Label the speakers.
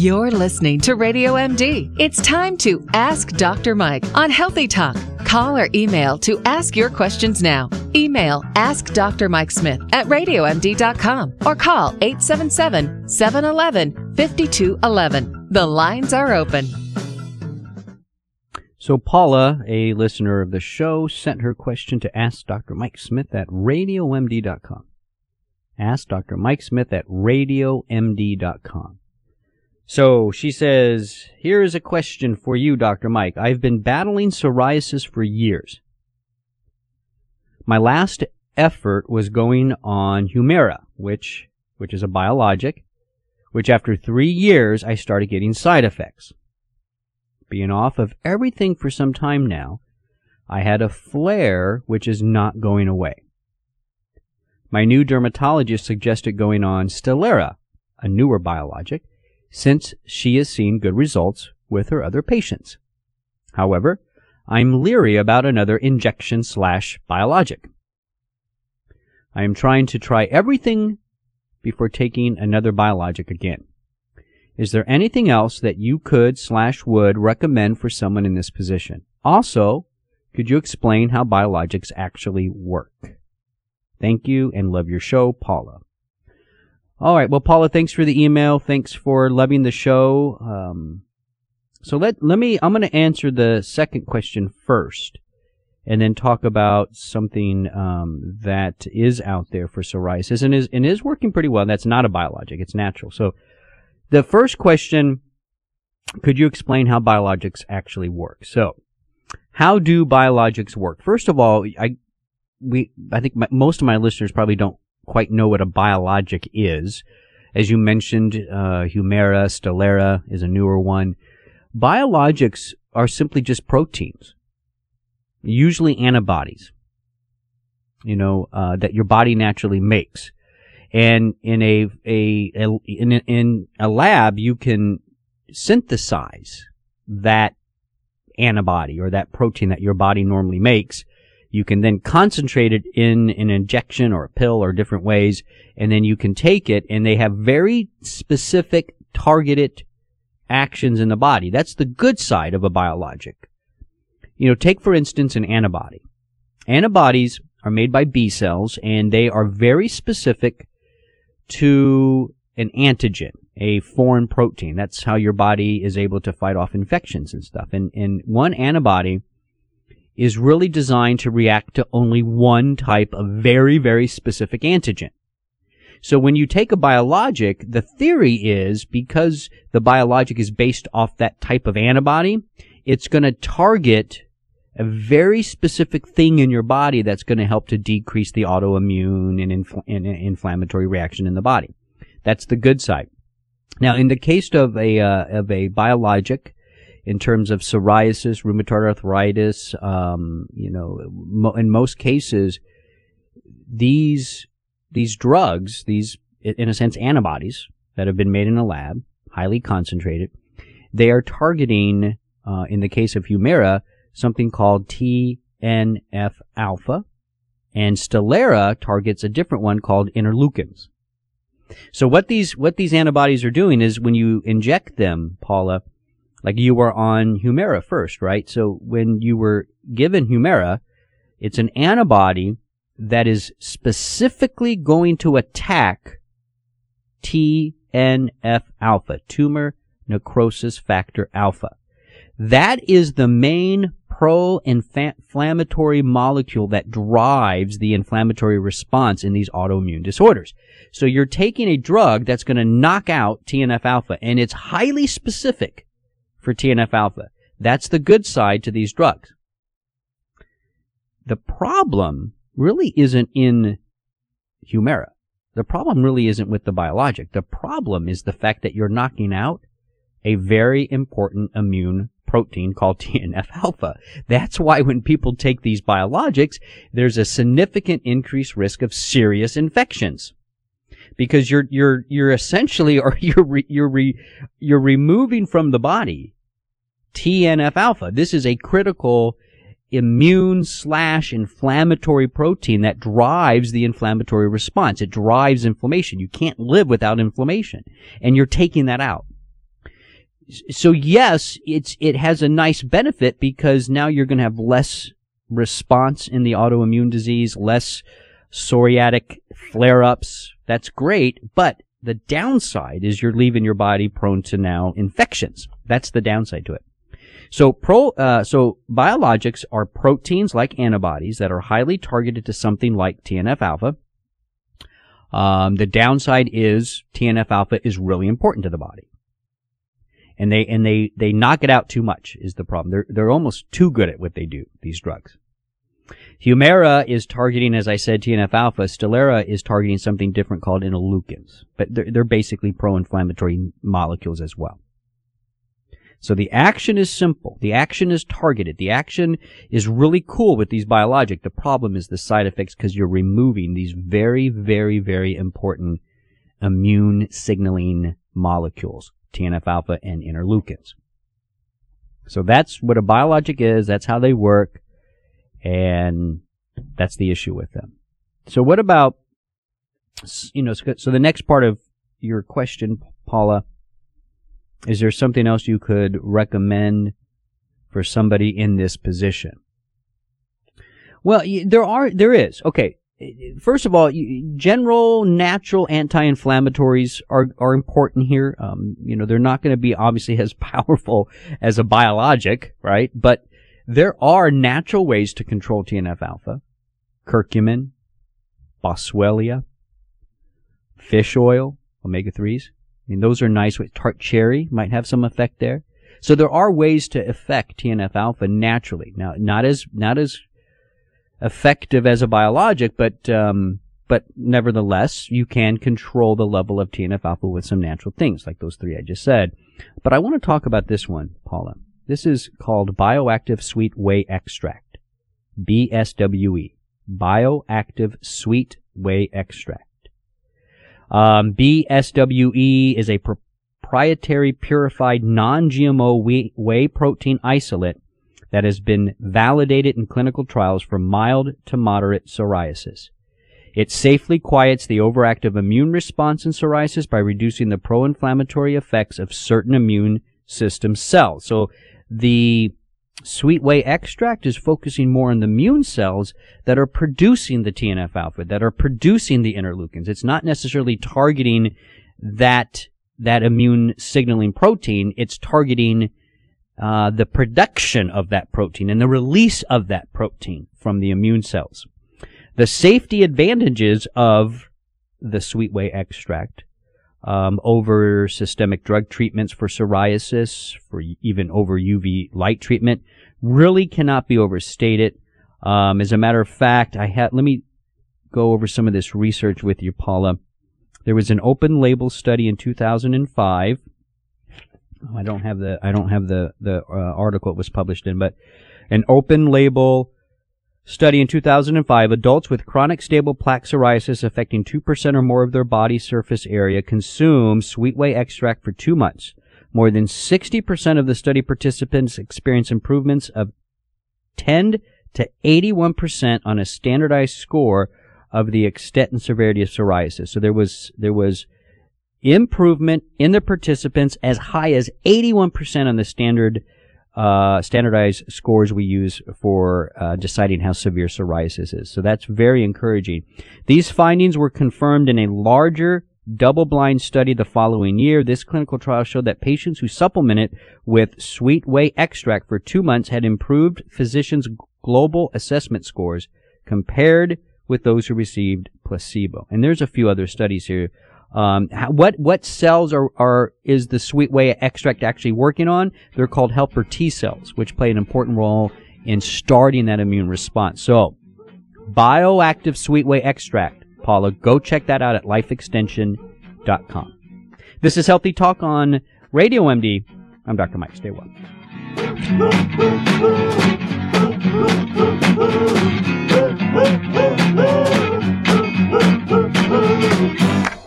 Speaker 1: You're listening to Radio MD. It's time to Ask Dr. Mike on Healthy Talk. Call or email to ask your questions now. Email Ask Dr. Mike Smith at radiomd.com or call 877 711 5211. The lines are open.
Speaker 2: So Paula, a listener of the show, sent her question to Ask Dr. Mike Smith at radiomd.com. Ask Dr. Mike Smith at radiomd.com. So she says, here is a question for you, Dr. Mike. I've been battling psoriasis for years. My last effort was going on Humira, which, which is a biologic, which after three years I started getting side effects. Being off of everything for some time now, I had a flare which is not going away. My new dermatologist suggested going on Stelara, a newer biologic, since she has seen good results with her other patients. However, I'm leery about another injection slash biologic. I am trying to try everything before taking another biologic again. Is there anything else that you could slash would recommend for someone in this position? Also, could you explain how biologics actually work? Thank you and love your show, Paula. All right. Well, Paula, thanks for the email. Thanks for loving the show. Um, so let let me. I'm going to answer the second question first, and then talk about something um, that is out there for psoriasis and is and is working pretty well. That's not a biologic; it's natural. So, the first question: Could you explain how biologics actually work? So, how do biologics work? First of all, I we I think my, most of my listeners probably don't quite know what a biologic is. As you mentioned, uh, Humira, Stelara is a newer one. Biologics are simply just proteins, usually antibodies, you know, uh, that your body naturally makes. And in a, a, a in, in a lab, you can synthesize that antibody or that protein that your body normally makes you can then concentrate it in an injection or a pill or different ways, and then you can take it, and they have very specific targeted actions in the body. That's the good side of a biologic. You know, take for instance an antibody. Antibodies are made by B cells, and they are very specific to an antigen, a foreign protein. That's how your body is able to fight off infections and stuff. And, and one antibody is really designed to react to only one type of very, very specific antigen. So when you take a biologic, the theory is because the biologic is based off that type of antibody, it's going to target a very specific thing in your body that's going to help to decrease the autoimmune and, infl- and, inflammatory reaction in the body. That's the good side. Now, in the case of a uh, of a biologic, in terms of psoriasis, rheumatoid arthritis. Um, you know, mo- in most cases, these these drugs, these in a sense antibodies that have been made in a lab, highly concentrated, they are targeting, uh, in the case of Humira, something called TNF alpha, and Stelara targets a different one called interleukins. So what these what these antibodies are doing is when you inject them, Paula, like you were on Humira first, right? So when you were given Humira, it's an antibody that is specifically going to attack TNF alpha, tumor necrosis factor alpha. That is the main pro-inflammatory molecule that drives the inflammatory response in these autoimmune disorders. So you're taking a drug that's going to knock out TNF alpha and it's highly specific for TNF alpha. That's the good side to these drugs. The problem really isn't in Humira. The problem really isn't with the biologic. The problem is the fact that you're knocking out a very important immune protein called TNF alpha. That's why when people take these biologics, there's a significant increased risk of serious infections because you're you're you're essentially or you're re, you're re, you're removing from the body TNF alpha. This is a critical immune slash inflammatory protein that drives the inflammatory response. It drives inflammation. You can't live without inflammation, and you're taking that out. so yes, it's it has a nice benefit because now you're going to have less response in the autoimmune disease, less psoriatic flare-ups. That's great, but the downside is you're leaving your body prone to now infections. That's the downside to it. So pro, uh, so biologics are proteins like antibodies that are highly targeted to something like TNF alpha. Um, the downside is TNF alpha is really important to the body. And they, and they, they knock it out too much is the problem. They're, they're almost too good at what they do, these drugs. Humira is targeting, as I said, TNF alpha. Stelara is targeting something different called interleukins, but they're, they're basically pro-inflammatory molecules as well. So the action is simple. The action is targeted. The action is really cool with these biologic. The problem is the side effects because you're removing these very, very, very important immune signaling molecules, TNF alpha and interleukins. So that's what a biologic is. That's how they work. And that's the issue with them. So what about, you know, so the next part of your question, Paula, is there something else you could recommend for somebody in this position? Well, there are, there is. Okay. First of all, general natural anti-inflammatories are, are important here. Um, you know, they're not going to be obviously as powerful as a biologic, right? But there are natural ways to control TNF alpha. Curcumin, boswellia, fish oil, omega 3s. I mean, those are nice. Tart cherry might have some effect there. So there are ways to affect TNF alpha naturally. Now, not as, not as effective as a biologic, but, um, but nevertheless, you can control the level of TNF alpha with some natural things, like those three I just said. But I want to talk about this one, Paula. This is called Bioactive Sweet Whey Extract. BSWE. Bioactive Sweet Whey Extract. Um, BSWE is a proprietary purified non-GMO whey, whey protein isolate that has been validated in clinical trials for mild to moderate psoriasis. It safely quiets the overactive immune response in psoriasis by reducing the pro-inflammatory effects of certain immune system cells. So the Sweet whey extract is focusing more on the immune cells that are producing the TNF alpha, that are producing the interleukins. It's not necessarily targeting that that immune signaling protein. It's targeting uh, the production of that protein and the release of that protein from the immune cells. The safety advantages of the sweet whey extract um, over systemic drug treatments for psoriasis, for even over UV light treatment, really cannot be overstated. Um, as a matter of fact, I had let me go over some of this research with you, Paula. There was an open label study in 2005. I don't have the I don't have the the uh, article it was published in, but an open label Study in 2005, adults with chronic stable plaque psoriasis affecting 2% or more of their body surface area consume sweet whey extract for two months. More than 60% of the study participants experienced improvements of 10 to 81% on a standardized score of the extent and severity of psoriasis. So there was, there was improvement in the participants as high as 81% on the standard uh, standardized scores we use for uh, deciding how severe psoriasis is. So that's very encouraging. These findings were confirmed in a larger double-blind study the following year. This clinical trial showed that patients who supplemented with sweet whey extract for two months had improved physicians' global assessment scores compared with those who received placebo. And there's a few other studies here um, what what cells are, are is the sweet whey extract actually working on? They're called helper T cells, which play an important role in starting that immune response. So, bioactive sweet whey extract, Paula, go check that out at lifeextension.com. This is Healthy Talk on Radio MD. I'm Dr. Mike. Stay well.